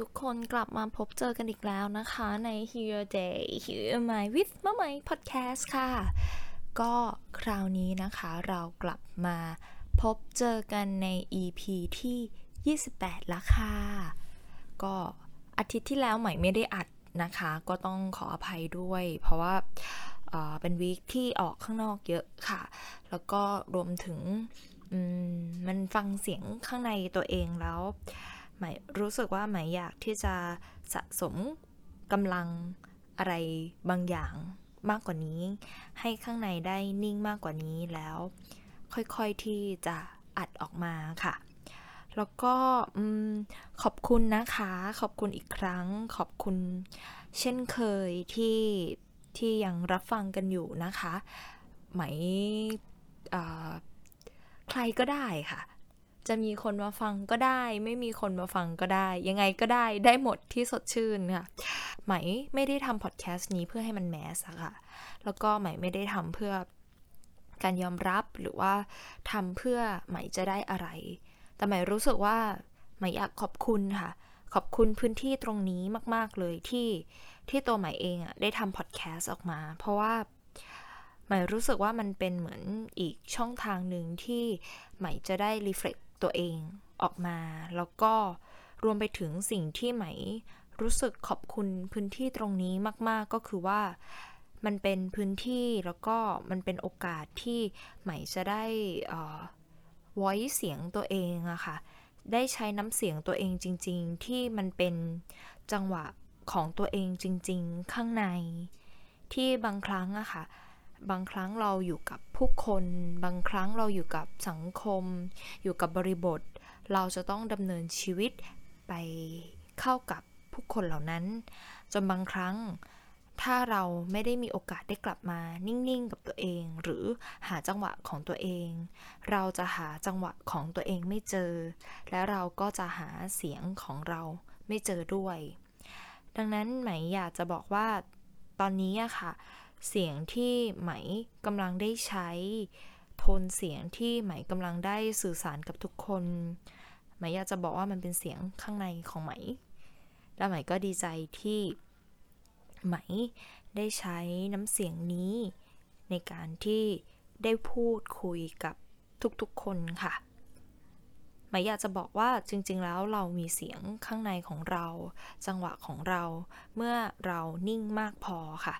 ทุกๆ คนกลับมาพบเจอกันอีกแล้วนะคะใน Heal Your Day Heal Your Mind with มะไหม Podcast ค่ะ ก็คราวนี้นะคะเรากลับมาพบเจอกันใน EP ที่ 28แล้วค่ะ ก็อาทิตย์ที่แล้วใหม่ไม่ได้อัดนะคะ ก็ต้องขออภัยด้วย เพราะว่าเเป็นวีคที่ออกข้างนอกเยอะค่ะ แล้วก็รวมถึงมมันฟังเสียงข้างในตัวเองแล้ว หมายรู้สึกว่าหมายอยากที่จะสะสมกำลังอะไรบางอย่างมากกว่านี้ ให้ข้างในได้นิ่งมากกว่านี้แล้ว ค่อยๆที่จะอัดออกมาค่ะ แล้วก็ขอบคุณนะคะ ขอบคุณอีกครั้ง ขอบคุณเช่นเคยที่ที่ยังรับฟังกันอยู่นะคะ ไหมใครก็ได้ค่ะ จะมีคนมาฟังก็ได้ ไม่มีคนมาฟังก็ได้ ยังไงก็ได้ได้หมดที่สดชื่นค่ะไหมไม่ได้ทำพอดแคสต์นี้เพื่อให้มันแมสอะค่ะ แล้วก็ไหมไม่ได้ทำเพื่อการยอมรับหรือว่าทำเพื่อไหมจะได้อะไร แต่ไหมรู้สึกว่าไหมอยากขอบคุณค่ะ ขอบคุณพื้นที่ตรงนี้มาก ๆเลยที่ที่ตัวไหมเองอะได้ทำพอดแคสต์ออกมา เพราะว่าไหมรู้สึกว่ามันเป็นเหมือนอีกช่องทางหนึ่งที่ไหมจะได้รีเฟล็ก ตัวเองออกมา แล้วก็รวมไปถึงสิ่งที่ไหมรู้สึกขอบคุณพื้นที่ตรงนี้มาก ๆ ก็คือว่ามันเป็นพื้นที่แล้วก็มันเป็นโอกาสที่ไหมจะได้เอ่อ voice เสียงตัวเองอะค่ะ ได้ใช้น้ำเสียงตัวเองจริง ๆ ที่มันเป็นจังหวะของตัวเองจริง ๆ ข้างใน ที่บางครั้งอะค่ะ บางครั้งเราอยู่กับผู้คน บางครั้งเราอยู่กับสังคม อยู่กับบริบท เราจะต้องดำเนินชีวิตไปเข้ากับผู้คนเหล่านั้น จนบางครั้ง ถ้าเราไม่ได้มีโอกาสได้กลับมานิ่ง ๆ กับตัวเอง หรือหาจังหวะของตัวเอง เราจะหาจังหวะของตัวเองไม่เจอ และเราก็จะหาเสียงของเราไม่เจอด้วย ดังนั้นไหมอยากจะบอกว่าตอนนี้อะค่ะ เสียงที่ไหมกำลังได้ใช้ โทนเสียงที่ไหมกำลังได้สื่อสารกับทุกคนไหมอยากจะบอกว่ามันเป็นเสียงข้างในของไหม และไหมก็ดีใจที่ไหมได้ใช้น้ำเสียงนี้ ในการที่ได้พูดคุยกับทุกๆคนค่ะหมายอยากจะบอกว่าจริงๆ แล้วเรามีเสียงข้างในของเรา จังหวะของเรา เมื่อเรานิ่งมากพอค่ะ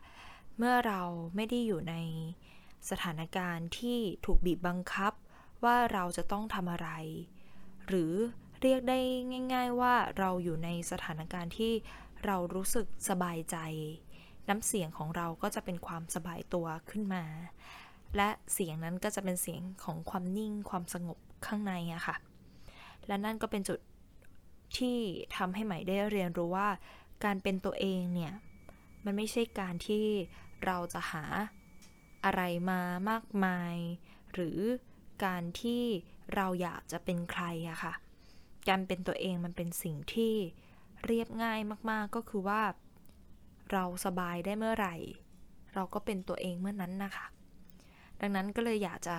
เมื่อเราไม่ได้อยู่ในสถานการณ์ที่ถูกบีบบังคับ ว่าเราจะต้องทำอะไร หรือเรียกได้ง่าย ๆ ว่าเราอยู่ในสถานการณ์ที่เรารู้สึกสบายใจ น้ำเสียงของเราก็จะเป็นความสบายตัวขึ้นมา และเสียงนั้นก็จะเป็นเสียงของความนิ่งความสงบข้างในอะค่ะ และนั่นก็เป็นจุดที่ทำให้ใหม่ได้เรียนรู้ว่า การเป็นตัวเองเนี่ย มันไม่ใช่การที่เราจะหาอะไรมามากมาย หรือการที่เราอยากจะเป็นใครอะค่ะ การเป็นตัวเองมันเป็นสิ่งที่เรียบง่ายมากๆก็คือว่า เราสบายได้เมื่อไหร่ เราก็เป็นตัวเองเมื่อนั้นนะคะ ดังนั้นก็เลยอยากจะ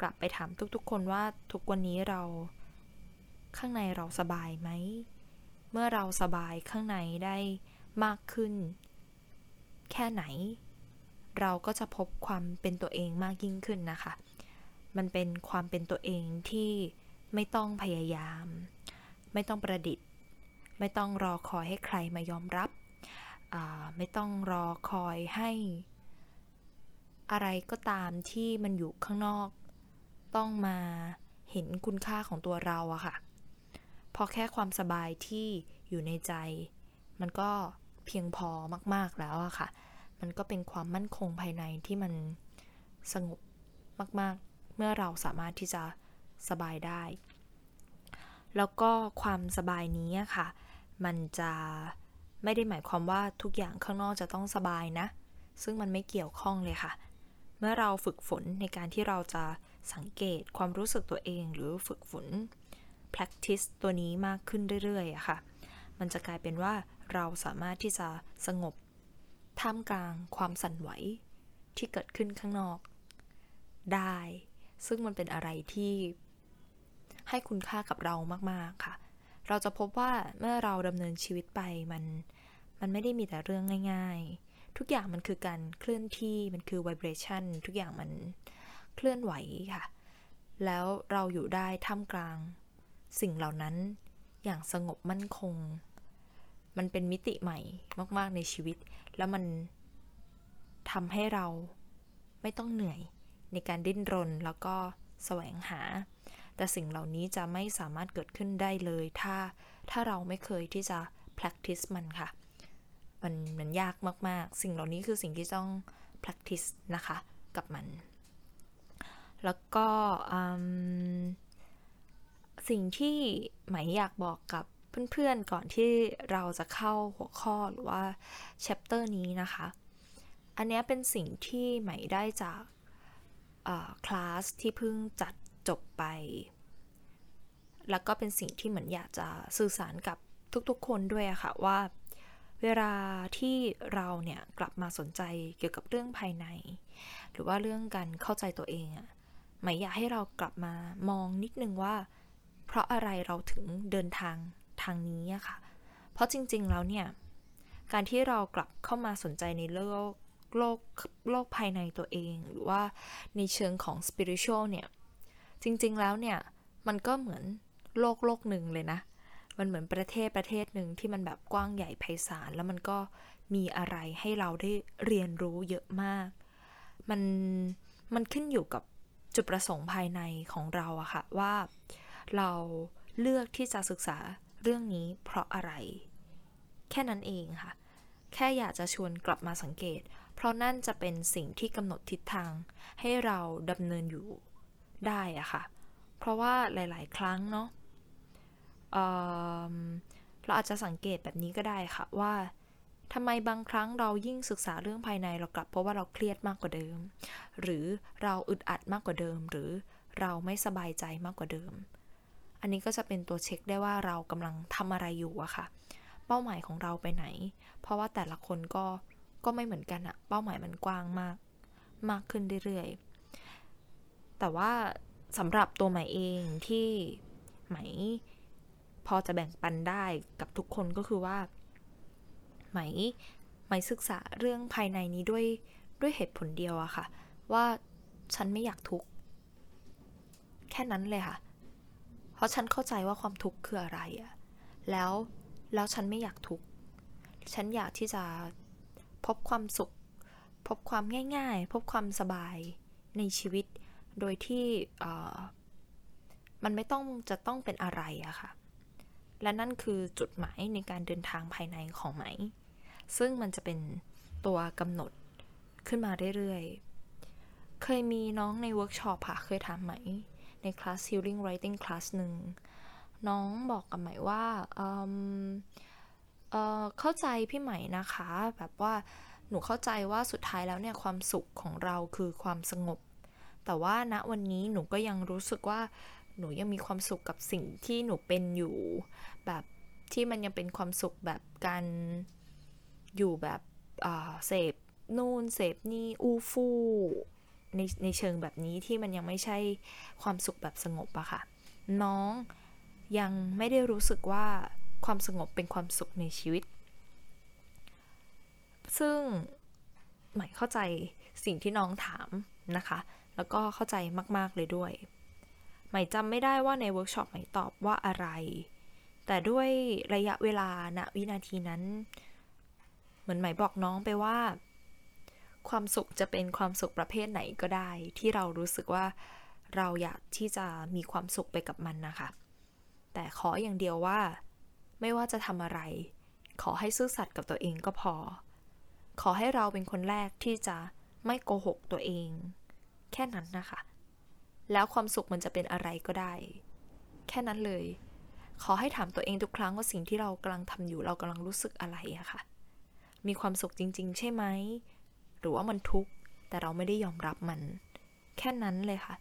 กลับไปถามทุกๆ คนว่าทุกวันนี้เราข้างในเราสบายไหม เมื่อเราสบายข้างในได้มากขึ้น แค่ไหน เราก็จะพบความเป็นตัวเองมากยิ่งขึ้นนะคะ มันเป็นความเป็นตัวเองที่ไม่ต้องพยายาม ไม่ต้องประดิษฐ์ ไม่ต้องรอคอยให้ใครมายอมรับ ไม่ต้องรอคอยให้ อะไรก็ตามที่มันอยู่ข้างนอก ต้องมาเห็นคุณค่าของตัวเราอะค่ะ พอแค่ความสบายที่อยู่ในใจ มันก็ เพียงพอมาก ๆแล้วอะค่ะ มันก็เป็นความมั่นคงภายในที่มันสงบมาก ๆ เมื่อเราสามารถที่จะสบายได้ แล้วก็ความสบายนี้อะค่ะ มันจะไม่ได้หมายความว่าทุกอย่างข้างนอกจะต้องสบายนะ ซึ่งมันไม่เกี่ยวข้องเลยค่ะ เมื่อเราฝึกฝนในการที่เราจะสังเกตความรู้สึกตัวเองหรือฝึกฝน practice ตัวนี้มากขึ้นเรื่อยๆอะค่ะ มันจะกลายเป็นว่า เราสามารถที่จะสงบ ท่ามกลางความสั่นไหวที่เกิดขึ้นข้างนอก ได้ ซึ่งมันเป็นอะไรที่ให้คุณค่ากับเรามาก ๆ ค่ะ เราจะพบว่าเมื่อเราดำเนินชีวิตไปมันมันไม่ได้มีแต่เรื่องง่าย ๆ ทุกอย่างมันคือการเคลื่อนที่มันคือ vibration ทุกอย่างมันเคลื่อนไหวค่ะ แล้วเราอยู่ได้ท่ามกลาง สิ่งเหล่านั้นอย่างสงบมั่นคง มันเป็นมิติใหม่มาก ๆ ในชีวิต แล้วมันทำให้เราไม่ต้องเหนื่อยในการดิ้นรนแล้วก็แสวงหา แต่สิ่งเหล่านี้จะไม่สามารถเกิดขึ้นได้เลย ถ้าถ้าเราไม่เคยที่จะ practice มันค่ะ มันมันยากมาก ๆ สิ่งเหล่านี้คือสิ่งที่ต้อง practice นะคะ กับมัน แล้วก็สิ่งที่หมายอยากบอกกับ เพื่อนๆก่อนที่เราจะเข้าหัวข้อหรือว่า chapter นี้นะคะ อันนี้เป็นสิ่งที่ไหมได้จากคลาสที่เพิ่งจัดจบไป แล้วก็เป็นสิ่งที่เหมือนอยากจะสื่อสารกับทุกๆคนด้วยอะค่ะว่า เวลาที่เราเนี่ยกลับมาสนใจเกี่ยวกับเรื่องภายใน หรือว่าเรื่องการเข้าใจตัวเองอะไหมอยากให้เรากลับมามองนิดนึงว่า เพราะอะไรเราถึงเดินทาง ทางนี้อะค่ะ เพราะจริง ๆ แล้วเนี่ย การที่เรากลับเข้ามาสนใจในโลกโลกโลกภายในตัวเอง หรือว่าในเชิงของ spiritual เนี่ย จริง ๆ แล้วเนี่ย มันก็เหมือนโลกโลกหนึ่งเลยนะ มันเหมือนประเทศประเทศหนึ่งที่มันแบบกว้างใหญ่ไพศาล แล้วมันก็มีอะไรให้เราได้เรียนรู้เยอะมาก มัน มันขึ้นอยู่กับจุดประสงค์ภายในของเราอะค่ะว่าเราเลือกที่จะศึกษา เรื่องนี้เพราะอะไร แค่นั้นเองค่ะ แค่อยากจะชวนกลับมาสังเกต เพราะนั่นจะเป็นสิ่งที่กำหนดทิศทาง ให้เราดำเนินอยู่ได้อะค่ะ เพราะว่าหลาย ๆ ครั้งเนาะเเราอาจจะสังเกตแบบนี้ก็ได้ค่ะว่าทำไมบางครั้งเรายิ่งศึกษาเรื่องภายในเรากลับเพราะว่าเราเครียดมากกว่าเดิม หรือเราอึดอัดมากกว่าเดิม หรือเราไม่สบายใจมากกว่าเดิม อันนี้ก็จะเป็นตัวเช็คได้ว่าเรากำลังทำอะไรอยู่อะค่ะ เป้าหมายของเราไปไหน เพราะว่าแต่ละคนก็ก็ไม่เหมือนกันอะเป้าหมายมันกว้างมาก มากขึ้นเรื่อยๆ แต่ว่าสำหรับตัวใหม่เองที่ไหมพอจะแบ่งปันได้กับทุกคนก็คือว่า ไหมไหมศึกษาเรื่องภายในนี้ด้วยด้วยเหตุผลเดียวอะค่ะ ว่าฉันไม่อยากทุกข์แค่นั้นเลยค่ะ เพราะฉันเข้าใจว่าความทุกข์คืออะไรอะแล้วแล้วฉันไม่อยากทุกข์ฉันอยากที่จะพบความสุข พบความง่าย ๆ พบความสบายในชีวิตโดยที่มันไม่ต้องจะต้องเป็นอะไรอะค่ะ และนั่นคือจุดหมายในการเดินทางภายในของไหม ซึ่งมันจะเป็นตัวกำหนดขึ้นมาเรื่อยๆ เคยมีน้องในเวิร์กช็อปค่ะ เคยถามไหม ในคลาส Healing Writing คลาสหนึ่ง น้องบอกกับใหม่ว่าเเเข้าใจพี่ใหม่นะคะ แบบว่าหนูเข้าใจว่าสุดท้ายแล้วเนี่ยความสุขของเราคือความสงบ แต่ว่าณวันนี้หนูก็ยังรู้สึกว่าหนูยังมีความสุขกับสิ่งที่หนูเป็นอยู่ แบบที่มันยังเป็นความสุขแบบการอยู่แบบเสพนู่นเสพนี่อู้ฟู่ ในในเชิงแบบนี้ที่มันยังไม่ใช่ความสุขแบบสงบอะค่ะ น้องยังไม่ได้รู้สึกว่าความสงบเป็นความสุขในชีวิต ซึ่งหมายเข้าใจสิ่งที่น้องถามนะคะ แล้วก็เข้าใจมาก ๆ เลยด้วย หมายจำไม่ได้ว่าในเวิร์กช็อปหมายตอบว่าอะไร แต่ด้วยระยะเวลาณวินาทีนั้น เหมือนหมายบอกน้องไปว่า ความสุขจะเป็นความสุขประเภทไหนก็ได้ ที่เรารู้สึกว่าเราอยากที่จะมีความสุขไปกับมันนะคะ แต่ขออย่างเดียวว่า ไม่ว่าจะทำอะไร ขอให้ซื่อสัตย์กับตัวเองก็พอ ขอให้เราเป็นคนแรกที่จะไม่โกหกตัวเอง แค่นั้นนะคะ แล้วความสุขมันจะเป็นอะไรก็ได้ แค่นั้นเลย ขอให้ถามตัวเองทุกครั้งว่าสิ่งที่เรากำลังทำอยู่เรากำลังรู้สึกอะไรอะค่ะ มีความสุขจริง ๆ ใช่ไหม หรือว่ามันทุกข์แต่เราไม่ได้ยอมรับมัน แค่นั้นเลยค่ะ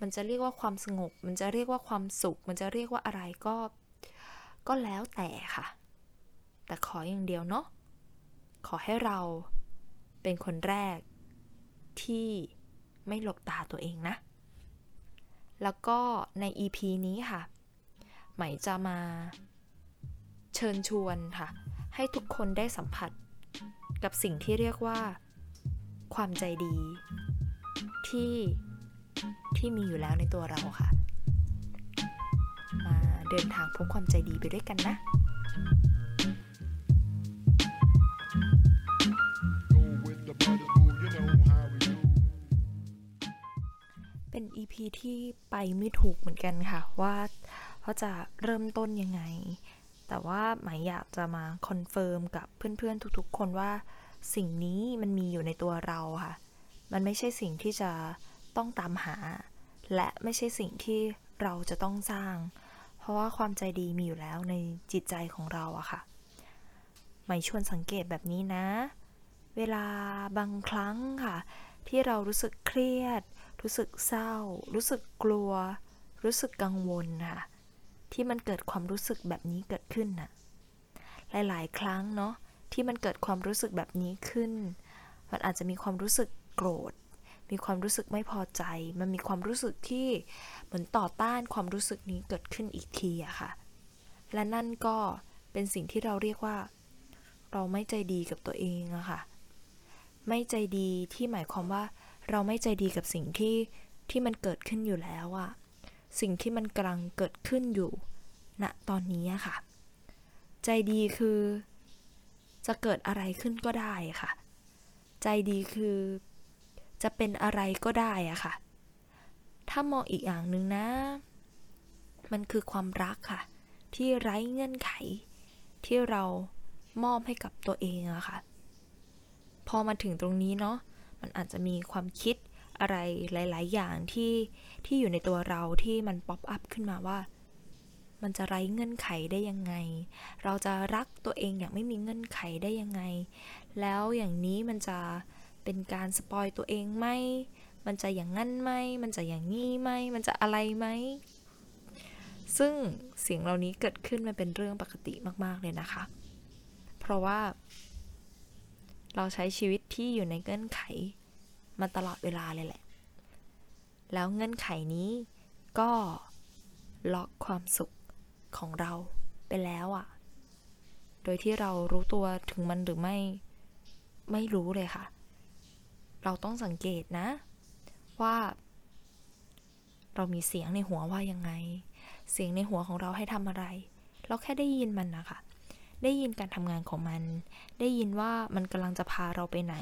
มันจะเรียกว่าความสงบ มันจะเรียกว่าความสุข มันจะเรียกว่าอะไรก็ ก็แล้วแต่ค่ะ แต่ขออย่างเดียวเนาะขอให้เราเป็นคนแรกที่ไม่หลบตาตัวเองนะ แล้วก็ใน EP นี้ค่ะหมจะมาเชิญชวนค่ะ ให้ทุกคนได้สัมผัสกับสิ่งที่เรียกว่า ความใจดี ที่ที่มีอยู่แล้วในตัวเราค่ะ มาเดินทางพบความใจดีไปด้วยกันนะเป็น EP ที่ไปไม่ถูกเหมือนกันค่ะ ว่าว่าจะเริ่มต้นยังไง แต่ว่าหมายอยากจะมา confirm กับเพื่อนๆทุกๆคนว่า สิ่งนี้มันมีอยู่ในตัวเราค่ะ มันไม่ใช่สิ่งที่จะต้องตามหา และไม่ใช่สิ่งที่เราจะต้องสร้าง เพราะว่าความใจดีมีอยู่แล้วในจิตใจของเราอะค่ะหมายชวนสังเกตแบบนี้นะ เวลาบางครั้งค่ะ ที่เรารู้สึกเครียด รู้สึกเศร้า รู้สึกกลัว รู้สึกกังวลค่ะที่มันเกิดความรู้สึกแบบนี้เกิดขึ้นน่ะหลาย ๆ ครั้งเนาะ ที่มันเกิดความรู้สึกแบบนี้ขึ้น มันอาจจะมีความรู้สึกโกรธ มีความรู้สึกไม่พอใจ มันมีความรู้สึกที่เหมือนต่อต้านความรู้สึกนี้เกิดขึ้นอีกทีอะค่ะ และนั่นก็เป็นสิ่งที่เราเรียกว่า เราไม่ใจดีกับตัวเองอะค่ะ ไม่ใจดีที่หมายความว่า เราไม่ใจดีกับสิ่งที่ที่มันเกิดขึ้นอยู่แล้วอะสิ่งที่มันกำลังเกิดขึ้นอยู่ณตอนนี้อะค่ะ ใจดีคือ จะเกิดอะไรขึ้นก็ได้ค่ะ ใจดีคือจะเป็นอะไรก็ได้อะค่ะ ถ้ามองอีกอย่างหนึ่งนะ มันคือความรักค่ะ ที่ไร้เงื่อนไข ที่เรามอบให้กับตัวเองอะค่ะ พอมาถึงตรงนี้เนาะ มันอาจจะมีความคิดอะไรหลาย ๆ อย่างที่ที่อยู่ในตัวเราที่มัน pop up ขึ้นมาว่า มันจะไร้เงื่อนไขได้ยังไง เราจะรักตัวเองอย่างไม่มีเงื่อนไขได้ยังไง แล้วอย่างนี้มันจะเป็นการ spoil ตัวเองไหม มันจะอย่างงั้นไหม มันจะอย่างงี้ไหม มันจะอะไรไหม ซึ่งเสียงเหล่านี้เกิดขึ้นมันเป็นเรื่องปกติมากๆเลยนะคะ เพราะว่า เราใช้ชีวิตที่อยู่ในเงื่อนไขมาตลอดเวลาเลยแหละ แล้วเงื่อนไขนี้ก็ล็อกความสุข ของเราไปแล้วอะ่ะ โดยที่เรารู้ตัวถึงมันหรือไม่ ไม่รู้เลยค่ะ เราต้องสังเกตนะ ว่า เรามีเสียงในหัวว่ายังไง เสียงในหัวของเราให้ทำอะไร เราแค่ได้ยินมันนะคะได้ยินการทำงานของมัน ได้ยินว่ามันกำลังจะพาเราไปไหน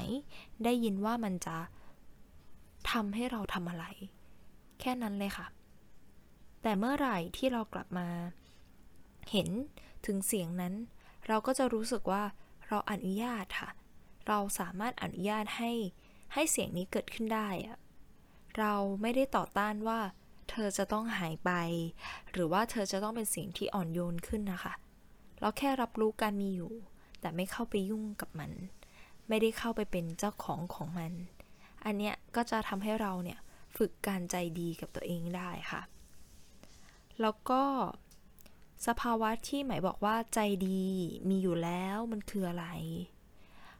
ได้ยินว่ามันจะทำให้เราทำอะไร แค่นั้นเลยค่ะ แต่เมื่อไหร่ที่เรากลับมา เห็นถึงเสียงนั้น เราก็จะรู้สึกว่าเราอนุญาตค่ะ เราสามารถอนุญาตให้ให้เสียงนี้เกิดขึ้นได้อะเราไม่ได้ต่อต้านว่า เธอจะต้องหายไป หรือว่าเธอจะต้องเป็นเสียงที่อ่อนโยนขึ้นนะคะ เราแค่รับรู้การมีอยู่ แต่ไม่เข้าไปยุ่งกับมัน ไม่ได้เข้าไปเป็นเจ้าของของมัน อันเนี้ยก็จะทำให้เราเนี่ยฝึกการใจดีกับตัวเองได้ค่ะ แล้วก็ สภาวะที่หมายบอกว่าใจดีมีอยู่แล้วมันคืออะไร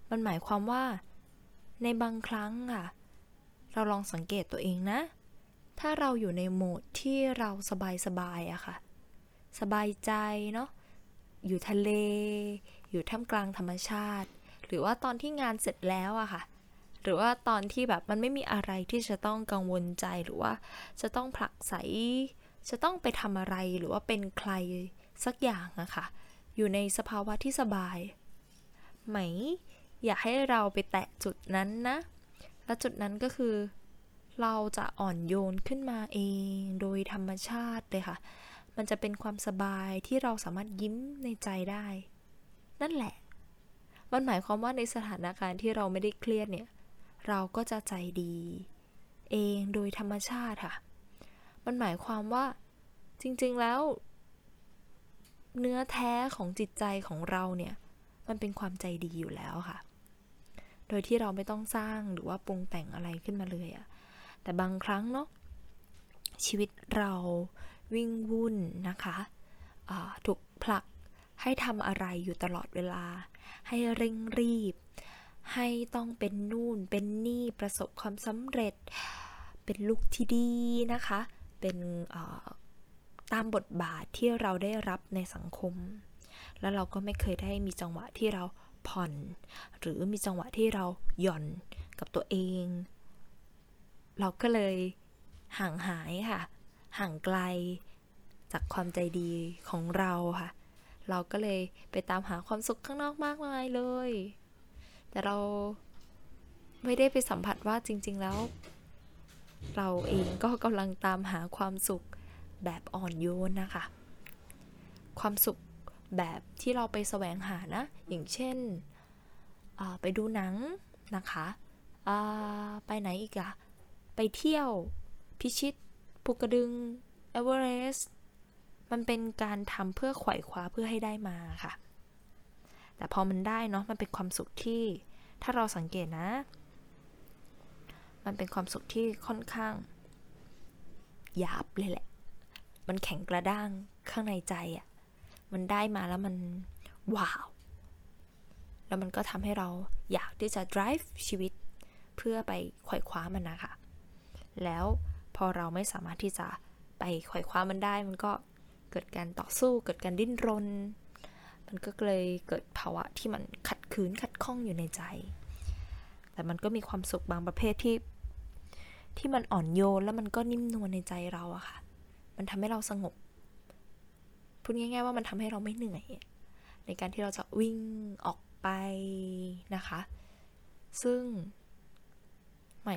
มันหมายความว่า ในบางครั้งค่ะ เราลองสังเกตตัวเองนะ ถ้าเราอยู่ในโหมดที่เราสบายสบายอะค่ะ สบายใจเนาะ อยู่ทะเล อยู่ท่ามกลางธรรมชาติ หรือว่าตอนที่งานเสร็จแล้วอะค่ะ หรือว่าตอนที่แบบมันไม่มีอะไรที่จะต้องกังวลใจหรือว่าจะต้องผลักไส จะต้องไปทำอะไรหรือว่าเป็นใครสักอย่างอะค่ะ อยู่ในสภาวะที่สบาย ไหม อย่าให้เราไปแตะจุดนั้นนะ และจุดนั้นก็คือ เราจะอ่อนโยนขึ้นมาเองโดยธรรมชาติเลยค่ะ มันจะเป็นความสบายที่เราสามารถยิ้มในใจได้ นั่นแหละ มันหมายความว่าในสถานการณ์ที่เราไม่ได้เครียดเนี่ย เราก็จะใจดี เองโดยธรรมชาติค่ะ มันหมายความว่าจริงๆแล้ว เนื้อแท้ของจิตใจของเราเนี่ย มันเป็นความใจดีอยู่แล้วค่ะ โดยที่เราไม่ต้องสร้างหรือว่าปรุงแต่งอะไรขึ้นมาเลยอะแต่บางครั้งเนาะชีวิตเราวิ่งวุ่นนะคะถูกผลักให้ทำอะไรอยู่ตลอดเวลา ให้เร่งรีบ ให้ต้องเป็นนู่นเป็นนี่ประสบความสำเร็จ เป็นลูกที่ดีนะคะ เป็นตามบทบาทที่เราได้รับในสังคม แล้วเราก็ไม่เคยได้มีจังหวะที่เราผ่อน หรือมีจังหวะที่เราหย่อนกับตัวเอง เราก็เลยห่างหายค่ะ ห่างไกลจากความใจดีของเราค่ะ เราก็เลยไปตามหาความสุขข้างนอกมากมายเลย แต่เราไม่ได้ไปสัมผัสว่าจริง ๆ แล้ว เราเองก็กำลังตามหาความสุขแบบอ่อนโยนนะคะ ความสุขแบบที่เราไปแสวงหานะ อย่างเช่น ไปดูหนังนะคะไปไหนอีกอะไปเที่ยวพิชิตภูกระดึงเอเวอเรสต์มันเป็นการทำเพื่อไขว่คว้าเพื่อให้ได้มาค่ะ แต่พอมันได้เนาะมันเป็นความสุขที่ถ้าเราสังเกตนะ มันเป็นความสุขที่ค่อนข้างหยาบเลยแหละ มันแข็งกระด้างข้างในใจอะ่ะ มันได้มาแล้วมันว้าว แล้วมันก็ทำให้เราอยากที่จะ drive ชีวิตเพื่อไปไขว่คว้ามันนะคะ แล้วพอเราไม่สามารถที่จะไปไขว่คว้ามันได้ มันก็เกิดการต่อสู้ เกิดการดิ้นรน มันก็เลยเกิดภาวะที่มันขัดขืนขัดข้องอยู่ในใจ แต่มันก็มีความสุขบางประเภทที่ ที่มันอ่อนโยนแล้วมันก็นิ่มนวลในใจเราอะค่ะ มันทำให้เราสงบ พูดง่าย ๆ ว่ามันทำให้เราไม่เหนื่อย ในการที่เราจะวิ่งออกไปนะคะ ซึ่งไหม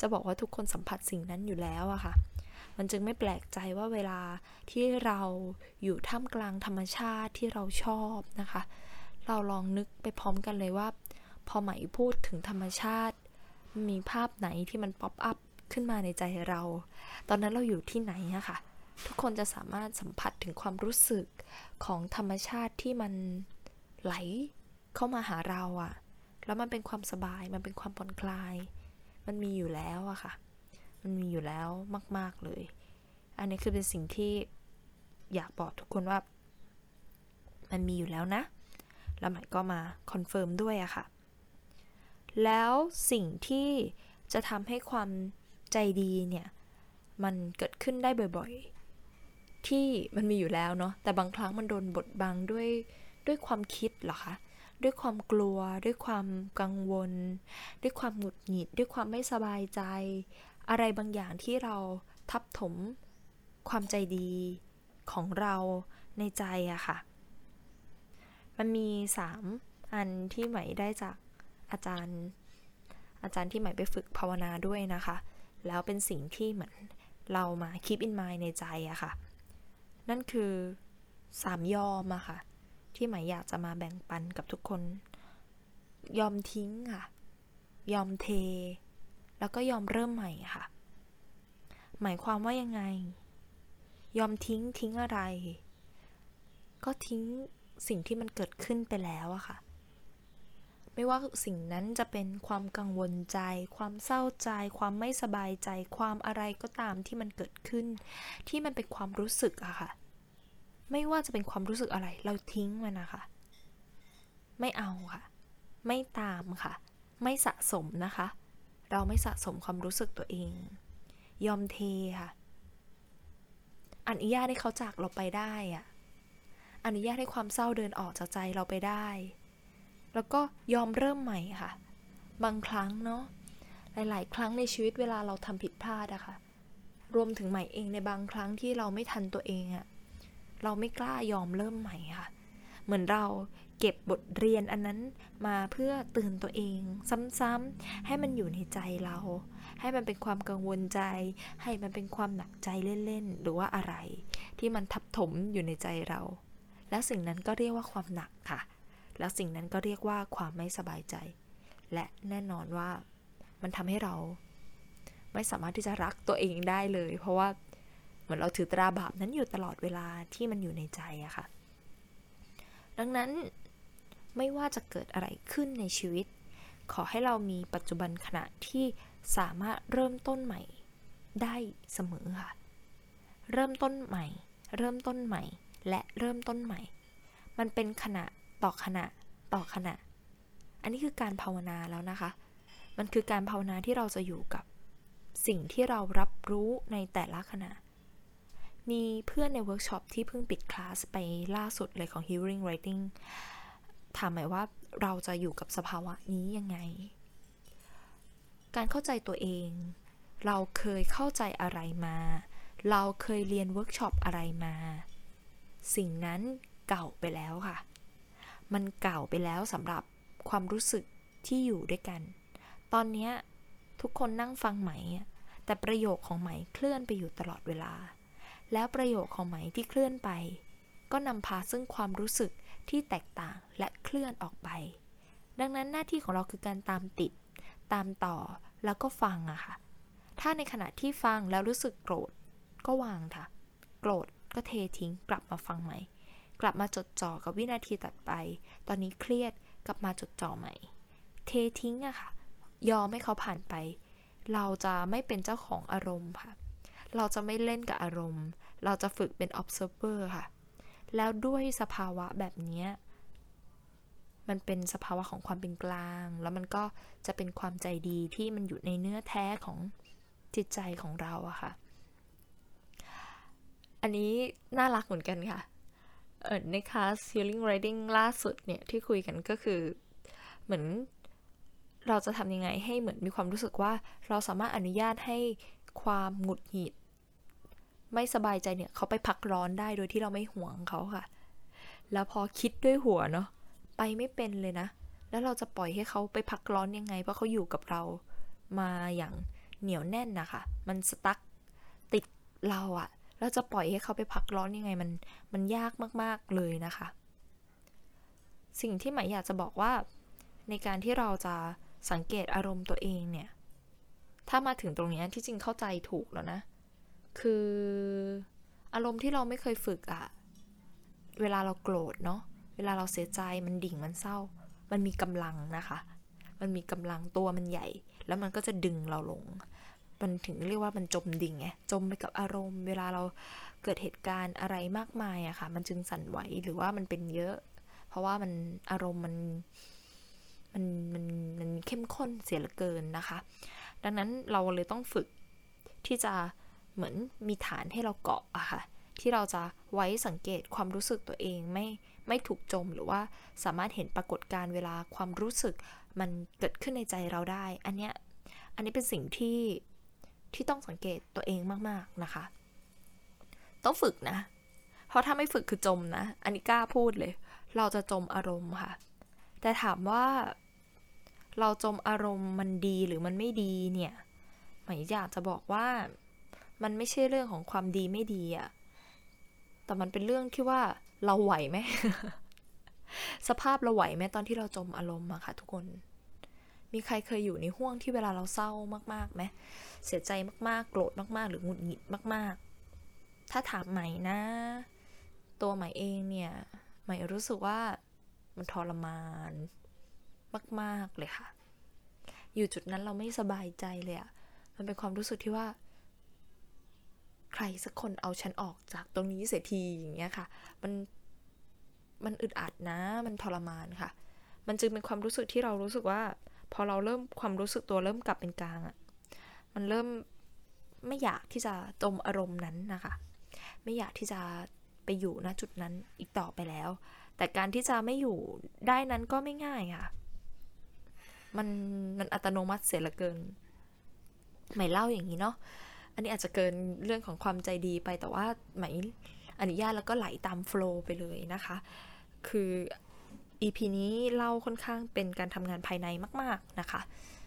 จะบอกว่าทุกคนสัมผัสสิ่งนั้นอยู่แล้วอะค่ะมันจึงไม่แปลกใจว่าเวลาที่เราอยู่ท่ามกลางธรรมชาติที่เราชอบนะคะ เราลองนึกไปพร้อมกันเลยว่า พอไหมพูดถึงธรรมชาติ มีภาพไหนที่มันป๊อปอัพขึ้นมาในใจเรา ตอนนั้นเราอยู่ที่ไหนอะค่ะ ทุกคนจะสามารถสัมผัสถึงความรู้สึกของธรรมชาติที่มันไหลเข้ามาหาเราอะแล้วมันเป็นความสบาย มันเป็นความผ่อนคลาย มันมีอยู่แล้วอะค่ะ มันมีอยู่แล้วมาก ๆเลย อันนี้คือเป็นสิ่งที่อยากบอกทุกคนว่า มันมีอยู่แล้วนะ แล้วใหม่ก็มา confirm ด้วยอะค่ะ แล้วสิ่งที่จะทำให้ความใจดีเนี่ย มันเกิดขึ้นได้บ่อยๆ ที่มันมีอยู่แล้วเนาะแต่บางครั้งมันโดนบดบังด้วยด้วยความคิดเหรอคะด้วยความกลัว ด้วยความกังวล ด้วยความหงุดหงิด ด้วยความไม่สบายใจ อะไรบางอย่างที่เราทับถมความใจดีของเราในใจอะค่ะ มันมีสามอันที่ใหม่ได้จาก อาจารย์ อาจารย์ที่ใหม่ไปฝึกภาวนาด้วยนะคะ แล้วเป็นสิ่งที่เหมือนเรามาคิดอินมายในใจอะค่ะ นั่นคือสามยอมอะค่ะ ที่หมายอยากจะมาแบ่งปันกับทุกคน ยอมทิ้งค่ะ ยอมเท แล้วก็ยอมเริ่มใหม่ค่ะ หมายความว่ายังไง ยอมทิ้งทิ้งอะไร ก็ทิ้งสิ่งที่มันเกิดขึ้นไปแล้วอะค่ะ ไม่ว่าสิ่งนั้นจะเป็นความกังวลใจ ความเศร้าใจ ความไม่สบายใจ ความอะไรก็ตามที่มันเกิดขึ้น ที่มันเป็นความรู้สึกอะค่ะ ไม่ว่าจะเป็นความรู้สึกอะไร เราทิ้งมันนะคะ ไม่เอาค่ะ ไม่ตามค่ะ ไม่สะสมนะคะ เราไม่สะสมความรู้สึกตัวเอง ยอมเทค่ะ อนุญาตให้เขาจากเราไปได้อะอนุญาตให้ความเศร้าเดินออกจากใจเราไปได้ แล้วก็ยอมเริ่มใหม่ค่ะ บางครั้งเนาะหลาย ๆ ครั้งในชีวิตเวลาเราทำผิดพลาดอะค่ะ รวมถึงใหม่เองในบางครั้งที่เราไม่ทันตัวเองอะเราไม่กล้ายอมเริ่มใหม่ค่ะ เหมือนเราเก็บบทเรียนอันนั้นมาเพื่อเตือนตัวเอง ซ้ำๆให้มันอยู่ในใจเรา ให้มันเป็นความกังวลใจ ให้มันเป็นความหนักใจเล่น ๆ หรือว่าอะไร ที่มันทับถมอยู่ในใจเรา แล้วสิ่งนั้นก็เรียกว่าความหนักค่ะ แล้วสิ่งนั้นก็เรียกว่าความไม่สบายใจ และแน่นอนว่ามันทำให้เรา ไม่สามารถที่จะรักตัวเองได้เลย เพราะว่าเหมือนเราถือตราบาปนั้นอยู่ตลอดเวลาที่มันอยู่ในใจอะค่ะ ดังนั้นไม่ว่าจะเกิดอะไรขึ้นในชีวิต ขอให้เรามีปัจจุบันขณะที่สามารถเริ่มต้นใหม่ได้เสมอค่ะ เริ่มต้นใหม่ เริ่มต้นใหม่ และเริ่มต้นใหม่ มันเป็นขณะ ต่อขณะต่อขณะ อันนี้คือการภาวนาแล้วนะคะ มันคือการภาวนาที่เราจะอยู่กับสิ่งที่เรารับรู้ในแต่ละขณะ มีเพื่อนในเวิร์กช็อปที่เพิ่งปิดคลาสไปล่าสุดเลยของ Healing Writing ถามหมายว่าเราจะอยู่กับสภาวะนี้ยังไง การเข้าใจตัวเอง เราเคยเข้าใจอะไรมา เราเคยเรียนเวิร์กช็อปอะไรมา สิ่งนั้นเก่าไปแล้วค่ะ มันเก่าไปแล้วสำหรับความรู้สึกที่อยู่ด้วยกัน ตอนนี้ทุกคนนั่งฟังไหม แต่ประโยคของไหมเคลื่อนไปอยู่ตลอดเวลา แล้วประโยคของไหมที่เคลื่อนไป ก็นำพาซึ่งความรู้สึกที่แตกต่างและเคลื่อนออกไป ดังนั้นหน้าที่ของเราคือการตามติด ตามต่อแล้วก็ฟังอะค่ะ ถ้าในขณะที่ฟังแล้วรู้สึกโกรธก็วางค่ะ โกรธก็เททิ้งกลับมาฟังใหม่ กลับมาจดจ่อกับวินาทีตัดไป ตอนนี้เครียดกลับมาจดจ่อใหม่ เททิ้งอะค่ะ ยอมให้เขาผ่านไป เราจะไม่เป็นเจ้าของอารมณ์ค่ะ เราจะไม่เล่นกับอารมณ์ เราจะฝึกเป็น observer ค่ะ แล้วด้วยสภาวะแบบนี้มันเป็นสภาวะของความเป็นกลาง แล้วมันก็จะเป็นความใจดีที่มันอยู่ในเนื้อแท้ของจิตใจของเราอะค่ะ อันนี้น่ารักเหมือนกันค่ะ เออในคลาส Healing Writing ล่าสุดเนี่ยที่คุยกันก็คือเหมือนเราจะทำยังไงให้เหมือนมีความรู้สึกว่าเราสามารถอนุญาตให้ความหงุดหงิด ไม่สบายใจเนี่ยเขาไปพักร้อนได้โดยที่เราไม่ห่วงเขาค่ะ แล้วพอคิดด้วยหัวเนาะไปไม่เป็นเลยนะ แล้วเราจะปล่อยให้เขาไปพักร้อนยังไง เพราะเขาอยู่กับเรามาอย่างเหนียวแน่นนะคะ มันสตั๊กติดเราอะ เราจะปล่อยให้เขาไปพักร้อนยังไงมันมันยากมากๆเลยนะคะ สิ่งที่หมายอยากจะบอกว่า ในการที่เราจะสังเกตอารมณ์ตัวเองเนี่ย ถ้ามาถึงตรงนี้ที่จริงเข้าใจถูกแล้วนะ คืออารมณ์ที่เราไม่เคยฝึกอะเวลาเราโกรธเนาะเวลาเราเสียใจมันดิ่งมันเศร้า มันมีกำลังนะคะ มันมีกำลังตัวมันใหญ่ แล้วมันก็จะดึงเราลง มันถึงเรียกว่ามันจมดิ่งไงจมไปกับอารมณ์ เวลาเราเกิดเหตุการณ์อะไรมากมายอะค่ะ มันจึงสั่นไหวหรือว่ามันเป็นเยอะ เพราะว่ามันอารมณ์มันมันมันมันเข้มข้นเสียเหลือเกินนะคะ ดังนั้นเราเลยต้องฝึกที่จะเหมือนมีฐานให้เราเกาะอะค่ะ ที่เราจะไว้สังเกตความรู้สึกตัวเองไม่ไม่ถูกจมหรือว่าสามารถเห็นปรากฏการณ์เวลาความรู้สึกมันเกิดขึ้นในใจเราได้ อันเนี้ยอันนี้เป็นสิ่งที่ ที่ต้องสังเกตตัวเองมากๆนะคะ ต้องฝึกนะ เพราะถ้าไม่ฝึกคือจมนะ อันนี้กล้าพูดเลย เราจะจมอารมณ์ค่ะ แต่ถามว่า เราจมอารมณ์มันดีหรือมันไม่ดีเนี่ยหมายอยากจะบอกว่ามันไม่ใช่เรื่องของความดีไม่ดีอะแต่มันเป็นเรื่องที่ว่าเราไหวไหม สภาพเราไหวไหมตอนที่เราจมอารมณ์อะค่ะทุกคน มีใครเคยอยู่ในห่วงที่เวลาเราเศร้ามากๆไหมเสียใจมากๆ โกรธมากๆ หรือหงุดหงิดมาก ๆ ถ้าถามใหม่นะ ตัวใหม่เองเนี่ยใหม่รู้สึกว่ามันทรมานมาก ๆ เลยค่ะ อยู่จุดนั้นเราไม่สบายใจเลยอะมันเป็นความรู้สึกที่ว่า ใครสักคนเอาฉันออกจากตรงนี้เสียทีอย่างเงี้ยค่ะ มันมันอึดอัดนะ มันทรมานค่ะ มันจึงเป็นความรู้สึกที่เรารู้สึกว่า พอเราเริ่มความรู้สึกตัวเริ่มกลับเป็นกลางอะมันเริ่มไม่อยากที่จะจมอารมณ์นั้นนะคะ ไม่อยากที่จะไปอยู่ณจุดนั้นอีกต่อไปแล้ว แต่การที่จะไม่อยู่ได้นั้นก็ไม่ง่ายค่ะ มันมันอัตโนมัติเสียเหลือเกินหมายเล่าอย่างนี้เนาะ อันนี้อาจจะเกินเรื่องของความใจดีไปแต่ว่าหมายอนุญาตแล้วก็ไหลตามโฟล์ไปเลยนะคะ คือ EP นี้เล่าค่อนข้างเป็นการทำงานภายในมาก ๆนะคะ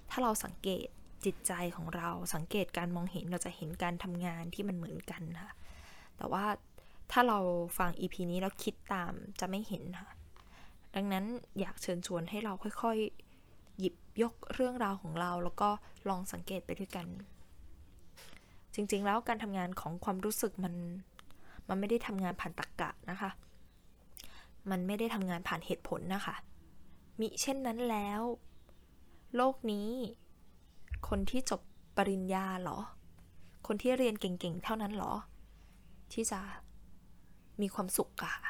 ถ้าเราสังเกตจิตใจของเราสังเกตการมองเห็นเราจะเห็นการทำงานที่มันเหมือนกันค่ะ แต่ว่าถ้าเราฟัง EP นี้แล้วคิดตามจะไม่เห็นค่ะ ดังนั้นอยากเชิญชวนให้เราค่อยๆ หยิบยกเรื่องราวของเรา แล้วก็ลองสังเกตไปด้วยกัน จริงๆแล้วการทำงานของความรู้สึกมัน มันไม่ได้ทำงานผ่านตรรกกะนะคะ มันไม่ได้ทำงานผ่านเหตุผลนะคะ มิเช่นนั้นแล้ว โลกนี้ คนที่จบปริญญาหรอ คนที่เรียนเก่งๆ เท่านั้นหรอ ที่จะมีความสุขอะค่ะ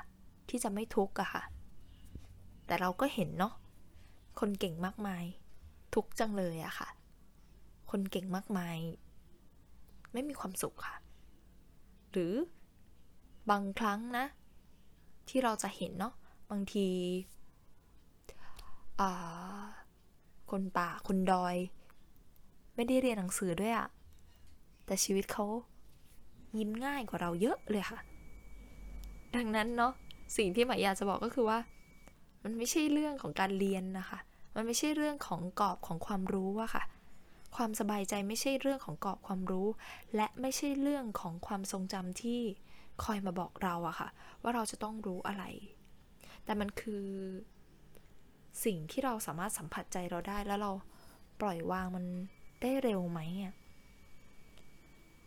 ที่จะไม่ทุกข์อะค่ะ แต่เราก็เห็นเนาะ คนเก่งมากมาย ทุกจังเลยอะค่ะ คนเก่งมากมาย ไม่มีความสุขค่ะ หรือบางครั้งนะ ที่เราจะเห็นเนาะบางทีคนป่าคนดอย ไม่ได้เรียนหนังสือด้วยอะแต่ชีวิตเขายิ้มง่ายกว่าเราเยอะเลยค่ะ ดังนั้นเนาะสิ่งที่หมายอยากจะบอกก็คือว่า มันไม่ใช่เรื่องของการเรียนนะคะ มันไม่ใช่เรื่องของกรอบของความรู้อะค่ะ ความสบายใจไม่ใช่เรื่องของกรอบความรู้ และไม่ใช่เรื่องของความทรงจำที่ คอยมาบอกเราอะค่ะ ว่าเราจะต้องรู้อะไร แต่มันคือสิ่งที่เราสามารถสัมผัสใจเราได้แล้วเราปล่อยวางมันได้เร็วไหมอะ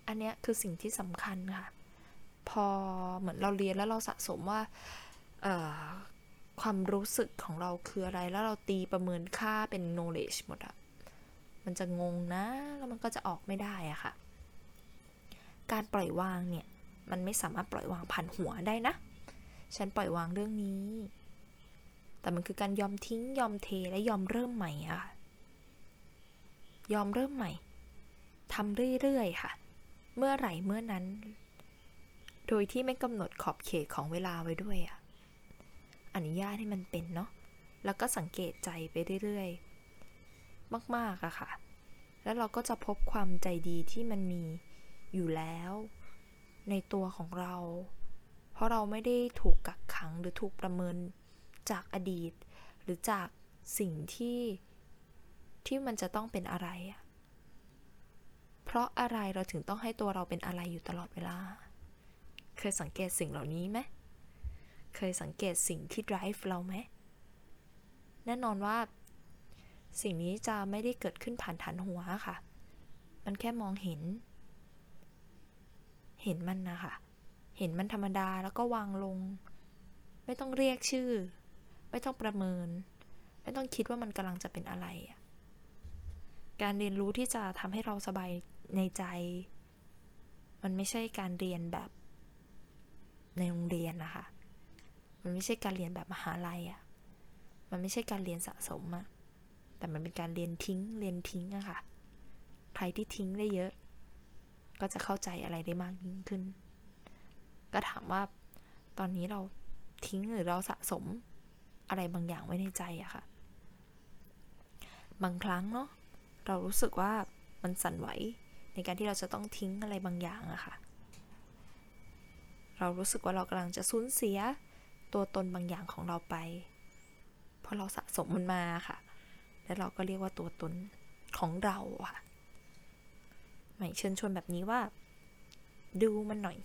อันเนี้ยคือสิ่งที่สำคัญค่ะ พอเหมือนเราเรียนแล้วเราสะสมว่าความรู้สึกของเราคืออะไร แล้วเราตีประเมินค่าเป็น knowledge หมดอะมันจะงงนะ แล้วมันก็จะออกไม่ได้อะค่ะ การปล่อยวางเนี่ย มันไม่สามารถปล่อยวางผ่านหัวได้นะ ฉันปล่อยวางเรื่องนี้ แต่มันคือการยอมทิ้งยอมเทและยอมเริ่มใหม่อะค่ะยอมเริ่มใหม่ทำเรื่อยๆค่ะ เมื่อไหร่เมื่อนั้น โดยที่ไม่กำหนดขอบเขตของเวลาไว้ด้วยอะอนุญาตให้มันเป็นเนาะแล้วก็สังเกตใจไปเรื่อยๆ มากๆอะค่ะ แล้วเราก็จะพบความใจดีที่มันมีอยู่แล้ว ในตัวของเรา เพราะเราไม่ได้ถูกกักขังหรือถูกประเมินจากอดีต หรือจากสิ่งที่ที่มันจะต้องเป็นอะไรอะเพราะอะไรเราถึงต้องให้ตัวเราเป็นอะไรอยู่ตลอดเวลา เคยสังเกตสิ่งเหล่านี้ไหม เคยสังเกตสิ่งที่ drive เราไหม แน่นอนว่า สิ่งนี้จะไม่ได้เกิดขึ้นผ่านฐานหัวค่ะ มันแค่มองเห็น เห็นมันนะคะ เห็นมันธรรมดาแล้วก็วางลง ไม่ต้องเรียกชื่อ ไม่ต้องประเมิน ไม่ต้องคิดว่ามันกำลังจะเป็นอะไร การเรียนรู้ที่จะทำให้เราสบายในใจ มันไม่ใช่การเรียนแบบ ในโรงเรียนนะคะ มันไม่ใช่การเรียนแบบมหาลัยอะ่ะ มันไม่ใช่การเรียนสะสมอะแต่มันเป็นการเรียนทิ้ง เรียนทิ้งอะค่ะ ใครที่ทิ้งได้เยอะ ก็จะเข้าใจอะไรได้มากยิ่งขึ้น ก็ถามว่าตอนนี้เราทิ้งหรือเราสะสมอะไรบางอย่างไว้ในใจอะค่ะ บางครั้งเนาะเรารู้สึกว่ามันสั่นไหวในการที่เราจะต้องทิ้งอะไรบางอย่างอะค่ะ เรารู้สึกว่าเรากำลังจะสูญเสียตัวตนบางอย่างของเราไป เพราะเราสะสมมันมาค่ะ แล้วเราก็เรียกว่าตัวตนของเราค่ะ หมายเชิญชวนแบบนี้ว่า ดูมันหน่อย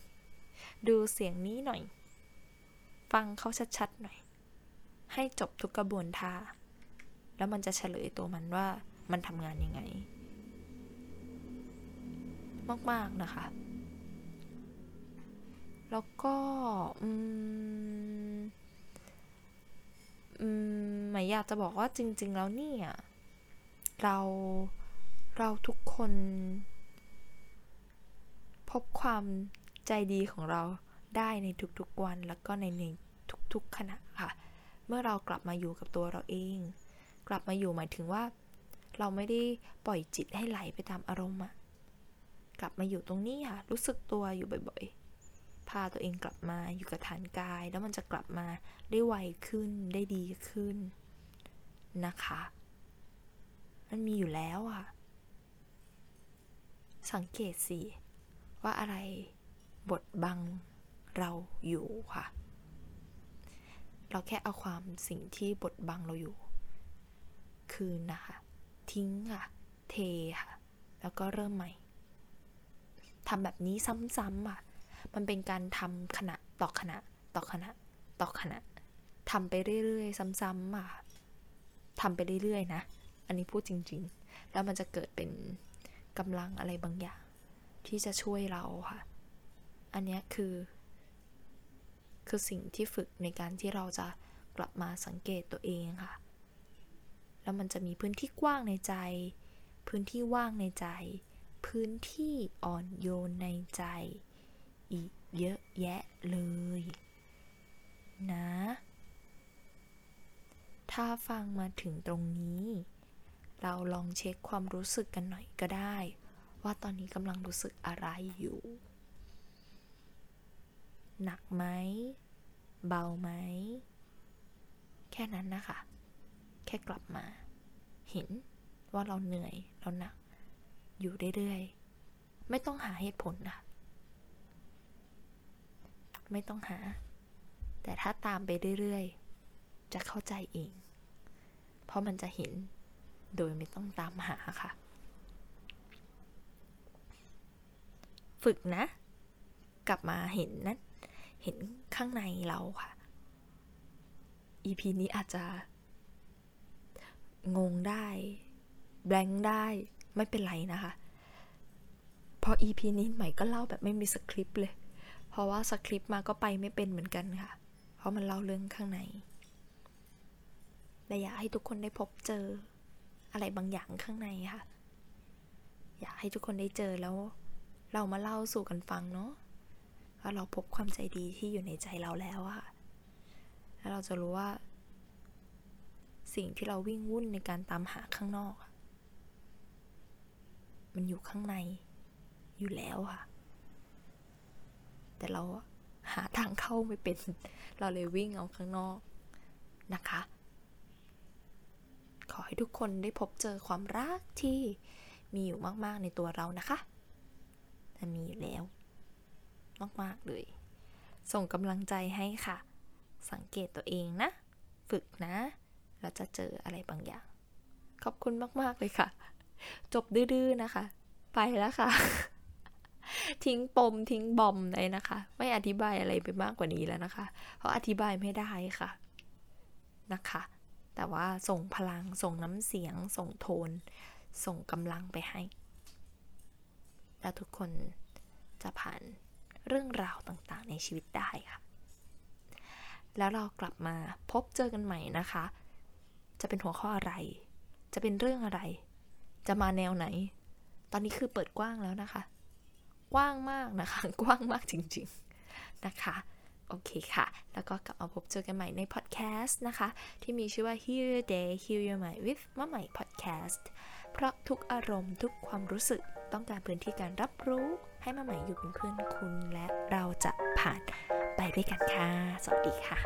ดูเสียงนี้หน่อย ฟังเขาชัดๆหน่อย ให้จบทุกกระบวนท่า แล้วมันจะเฉลยตัวมันว่ามันทำงานยังไง มากๆนะคะ แล้วก็อืมอืมหมายอยากจะบอกว่าจริง ๆ แล้วเนี่ย เราเราทุกคน พบความใจดีของเราได้ในทุกๆวันแล้วก็ในในทุกๆขณะค่ะ เมื่อเรากลับมาอยู่กับตัวเราเอง กลับมาอยู่หมายถึงว่า เราไม่ได้ปล่อยจิตให้ไหลไปตามอารมณ์อะกลับมาอยู่ตรงนี้ค่ะ รู้สึกตัวอยู่บ่อยๆ พาตัวเองกลับมาอยู่กับฐานกาย แล้วมันจะกลับมาได้ไวขึ้นได้ดีขึ้นนะคะ มันมีอยู่แล้วอะสังเกตสิ ว่าอะไรบดบังเราอยู่ค่ะ เราแค่เอาความสิ่งที่บดบังเราอยู่ คืนนะคะ ทิ้งค่ะ เทค่ะ แล้วก็เริ่มใหม่ทำแบบนี้ซ้ำๆอะ มันเป็นการทำขณะต่อขณะ ต่อขณะ ต่อขณะทำไปเรื่อยๆ ซ้ำๆอะทำไปเรื่อยๆนะ อันนี้พูดจริง ๆ แล้วมันจะเกิดเป็นกำลังอะไรบางอย่าง ที่จะช่วยเราค่ะ อันนี้คือ คือสิ่งที่ฝึกในการที่เราจะกลับมาสังเกตตัวเองค่ะ แล้วมันจะมีพื้นที่กว้างในใจ พื้นที่ว่างในใจ พื้นที่อ่อนโยนในใจ อีกเยอะแยะเลย นะ ถ้าฟังมาถึงตรงนี้ เราลองเช็คความรู้สึกกันหน่อยก็ได้ ว่าตอนนี้กำลังรู้สึกอะไรอยู่ หนักไหม เบาไหม แค่นั้นนะคะ แค่กลับมา เห็นว่าเราเหนื่อยเราหนัก อยู่เรื่อยๆ ไม่ต้องหาเหตุผลนะไม่ต้องหา แต่ถ้าตามไปเรื่อยๆ จะเข้าใจเอง เพราะมันจะเห็นโดยไม่ต้องตามหาค่ะ ฝึกนะ กลับมาเห็นนั้น เห็นข้างในเราค่ะ EP นี้อาจจะ งงได้ แบงค์ได้ ไม่เป็นไรนะคะ เพราะ EP นี้ใหม่ก็เล่าแบบไม่มีสคริปต์เลย เพราะว่าสคริปต์มาก็ไปไม่เป็นเหมือนกันค่ะ เพราะมันเล่าเรื่องข้างในและอยากให้ทุกคนได้พบเจออะไรบางอย่างข้างในค่ะ อยากให้ทุกคนได้เจอแล้ว เรามาเล่าสู่กันฟังเนาะว่าเราพบความใจดีที่อยู่ในใจเราแล้วอะค่ะแล้วเราจะรู้ว่า สิ่งที่เราวิ่งวุ่นในการตามหาข้างนอก มันอยู่ข้างในอยู่แล้วค่ะ แต่เราหาทางเข้าไม่เป็น เราเลยวิ่งเอาข้างนอกนะคะ ขอให้ทุกคนได้พบเจอความรักที่มีอยู่มาก ๆ ในตัวเรานะคะ แต่มีอยู่แล้ว มากๆเลย ส่งกำลังใจให้ค่ะ สังเกตตัวเองนะ ฝึกนะแล้วจะเจออะไรบางอย่าง ขอบคุณมากๆเลยค่ะ จบดื้อๆนะคะ ไปแล้วค่ะ ทิ้งปมทิ้งบอมเลยนะคะ ไม่อธิบายอะไรไปมากกว่านี้แล้วนะคะ เพราะอธิบายไม่ได้ค่ะ นะคะ แต่ว่าส่งพลังส่งน้ำเสียง ส่งโทน ส่งกำลังไปให้ แล้วทุกคนจะผ่านเรื่องราวต่างๆ ในชีวิตได้ค่ะ แล้วเรากลับมาพบเจอกันใหม่นะคะ จะเป็นหัวข้ออะไร จะเป็นเรื่องอะไร จะมาแนวไหน ตอนนี้คือเปิดกว้างแล้วนะคะ กว้างมากนะคะ กว้างมากจริงๆนะคะ โอเคค่ะ แล้วก็กลับมาพบเจอกันใหม่ในพอดแคสต์นะคะ ที่มีชื่อว่า Hear Your Day Hear Your Mind with มาใหม่ Podcast เพราะทุกอารมณ์ทุกความรู้สึก ต้องการพื้นที่การรับรู้ให้มาใหม่อยู่เป็นเพื่อนคุณและเราจะผ่านไปด้วยกันค่ะ สวัสดีค่ะ